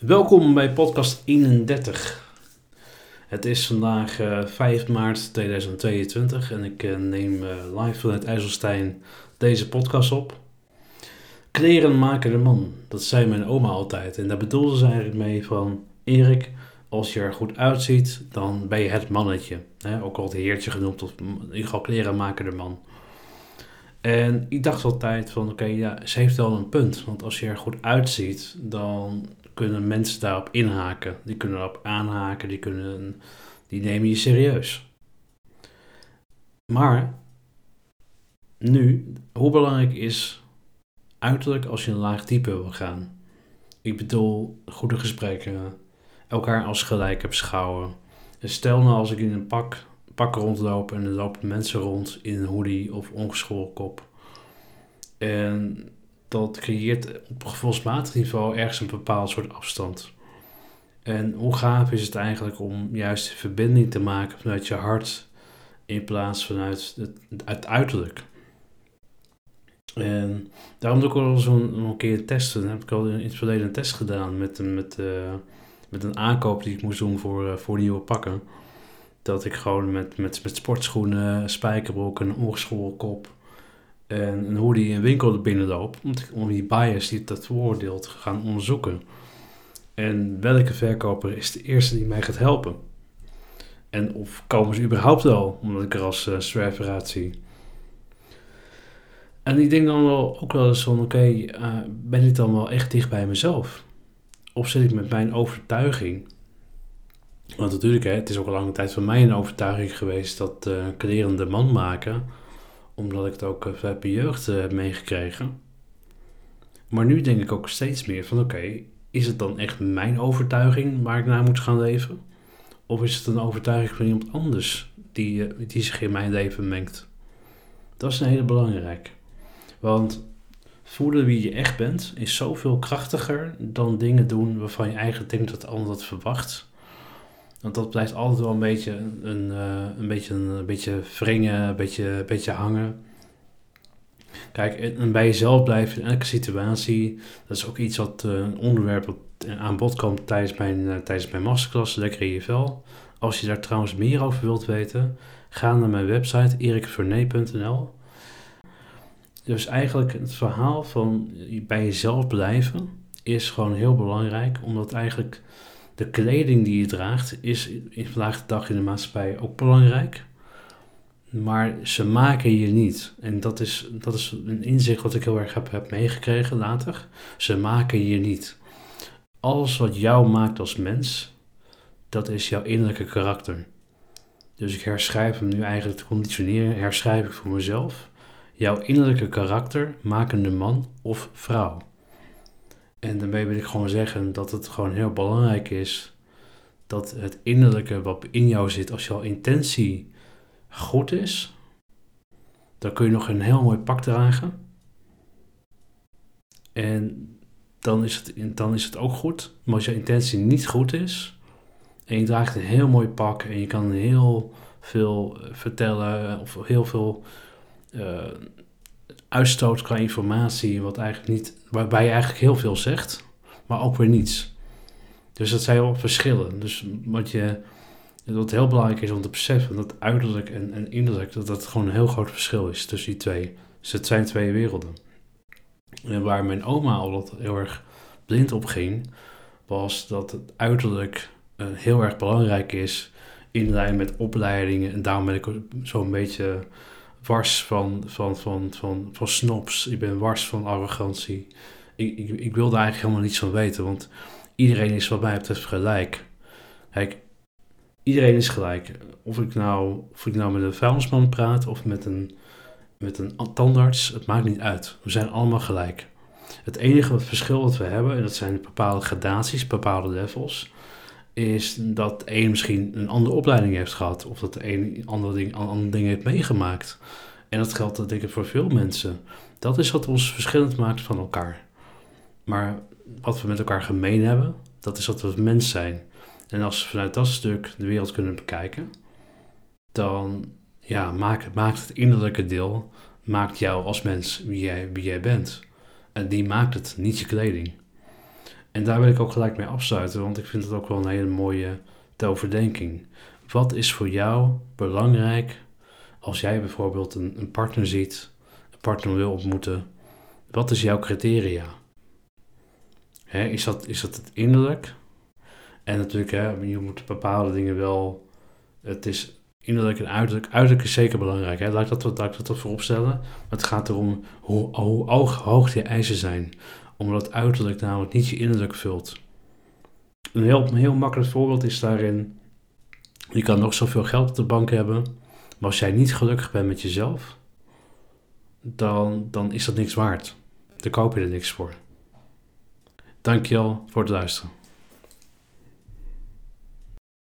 Welkom bij podcast 31. Het is vandaag uh, 5 maart 2022 en ik uh, neem uh, live vanuit IJsselstein deze podcast op. Kleren maken de man, dat zei mijn oma altijd. En daar bedoelde ze eigenlijk mee van... Erik, als je er goed uitziet, dan ben je het mannetje. Ook al het heertje genoemd, of in ieder geval kleren maken de man. En ik dacht altijd van, oké, ja, ze heeft wel een punt. Want als je er goed uitziet, dan kunnen mensen daarop inhaken. Die kunnen erop aanhaken, die, kunnen, die nemen je serieus. Maar, nu, hoe belangrijk is uiterlijk als je een laag type wil gaan? Ik bedoel, goede gesprekken, elkaar als gelijk heb schouwen. En stel nou als ik in een pak, pak rondloop en er lopen mensen rond in een hoodie of ongeschoren kop. En dat creëert op gevoelsmatig niveau ergens een bepaald soort afstand. En hoe gaaf is het eigenlijk om juist verbinding te maken vanuit je hart in plaats vanuit het, uiterlijk. En daarom doe ik al zo'n keer testen. Dan heb ik al in het verleden een test gedaan met, met, uh, met een aankoop die ik moest doen voor, uh, voor nieuwe pakken. Dat ik gewoon met, met, met sportschoenen, spijkerbroek, ongeschoren kop en, hoe die een winkel binnenloopt. Om, om die bias die dat veroordeelt gaan onderzoeken. En welke verkoper is de eerste die mij gaat helpen? En of komen ze überhaupt wel, omdat ik er als uh, zwerveraad zie. En ik denk dan wel ook wel eens van, oké, uh, ben ik dan wel echt dicht bij mezelf? Of zit ik met mijn overtuiging? Want natuurlijk, hè, het is ook al lange tijd voor mij een overtuiging geweest dat uh, klerende man maken, omdat ik het ook uh, vanuit mijn jeugd heb meegekregen. Maar nu denk ik ook steeds meer van, oké, is het dan echt mijn overtuiging waar ik naar moet gaan leven? Of is het een overtuiging van iemand anders die, die zich in mijn leven mengt? Dat is een hele belangrijke. Want voelen wie je echt bent is zoveel krachtiger dan dingen doen waarvan je eigenlijk denkt dat de ander dat verwacht. Want dat blijft altijd wel een beetje een, uh, een, beetje, een, beetje wringen, een beetje, een beetje hangen. Kijk, en bij jezelf blijven in elke situatie, dat is ook iets wat uh, een onderwerp wat aan bod komt tijdens mijn, tijdens mijn masterclass, Lekker in je vel. Als je daar trouwens meer over wilt weten, ga naar mijn website erikvernee.nl dus eigenlijk het verhaal van bij jezelf blijven is gewoon heel belangrijk, omdat eigenlijk de kleding die je draagt is in vandaag de dag in de maatschappij ook belangrijk. Maar ze maken je niet. En dat is, dat is een inzicht wat ik heel erg heb, heb meegekregen later. Ze maken je niet. Alles wat jou maakt als mens, dat is jouw innerlijke karakter. Dus ik herschrijf hem nu eigenlijk te conditioneren, herschrijf ik voor mezelf jouw innerlijke karakter maken de man of vrouw. En daarmee wil ik gewoon zeggen dat het gewoon heel belangrijk is dat het innerlijke wat in jou zit, als jouw intentie goed is, dan kun je nog een heel mooi pak dragen. En dan is het, dan is het ook goed. Maar als je intentie niet goed is, en je draagt een heel mooi pak en je kan heel veel vertellen of heel veel uh, uitstoot qua informatie, wat eigenlijk niet, waarbij je eigenlijk heel veel zegt, maar ook weer niets. Dus dat zijn wel verschillen. Dus wat, je, wat heel belangrijk is om te beseffen, dat uiterlijk en, innerlijk, dat dat gewoon een heel groot verschil is tussen die twee. Dus het zijn twee werelden. En waar mijn oma al dat heel erg blind op ging, was dat het uiterlijk uh, heel erg belangrijk is in lijn met opleidingen. En daarom ben ik zo'n beetje wars van, van, van, van, van snobs. Ik ben wars van arrogantie. Ik, ik, ik wil daar eigenlijk helemaal niets van weten, want iedereen is wat mij betreft gelijk. Kijk, iedereen is gelijk. Of ik nou, of ik nou met een vuilnisman praat of met een, met een tandarts, het maakt niet uit. We zijn allemaal gelijk. Het enige verschil wat we hebben, en dat zijn bepaalde gradaties, bepaalde levels, is dat de een misschien een andere opleiding heeft gehad. Of dat de een andere, ding, andere dingen heeft meegemaakt. En dat geldt denk ik voor veel mensen. Dat is wat ons verschillend maakt van elkaar. Maar wat we met elkaar gemeen hebben, dat is dat we mens zijn. En als we vanuit dat stuk de wereld kunnen bekijken, dan ja, maakt, maakt het innerlijke deel, maakt jou als mens wie jij, wie jij bent. En die maakt het, niet je kleding. En daar wil ik ook gelijk mee afsluiten, want ik vind het ook wel een hele mooie ter overdenking. Wat is voor jou belangrijk als jij bijvoorbeeld een, een partner ziet, een partner wil ontmoeten? Wat is jouw criteria? Is, dat, is dat het innerlijk? En natuurlijk, hè, je moet bepaalde dingen wel. Het is innerlijk en uiterlijk. Uiterlijk is zeker belangrijk. Hè? Laat, ik dat, laat ik dat voorop stellen. Maar het gaat erom hoe, hoe hoog je eisen zijn. Omdat uiterlijk namelijk niet je innerlijk vult. Een heel, een heel makkelijk voorbeeld is daarin. Je kan nog zoveel geld op de bank hebben. Maar als jij niet gelukkig bent met jezelf. Dan, dan is dat niks waard. Dan koop je er niks voor. Dankjewel voor het luisteren.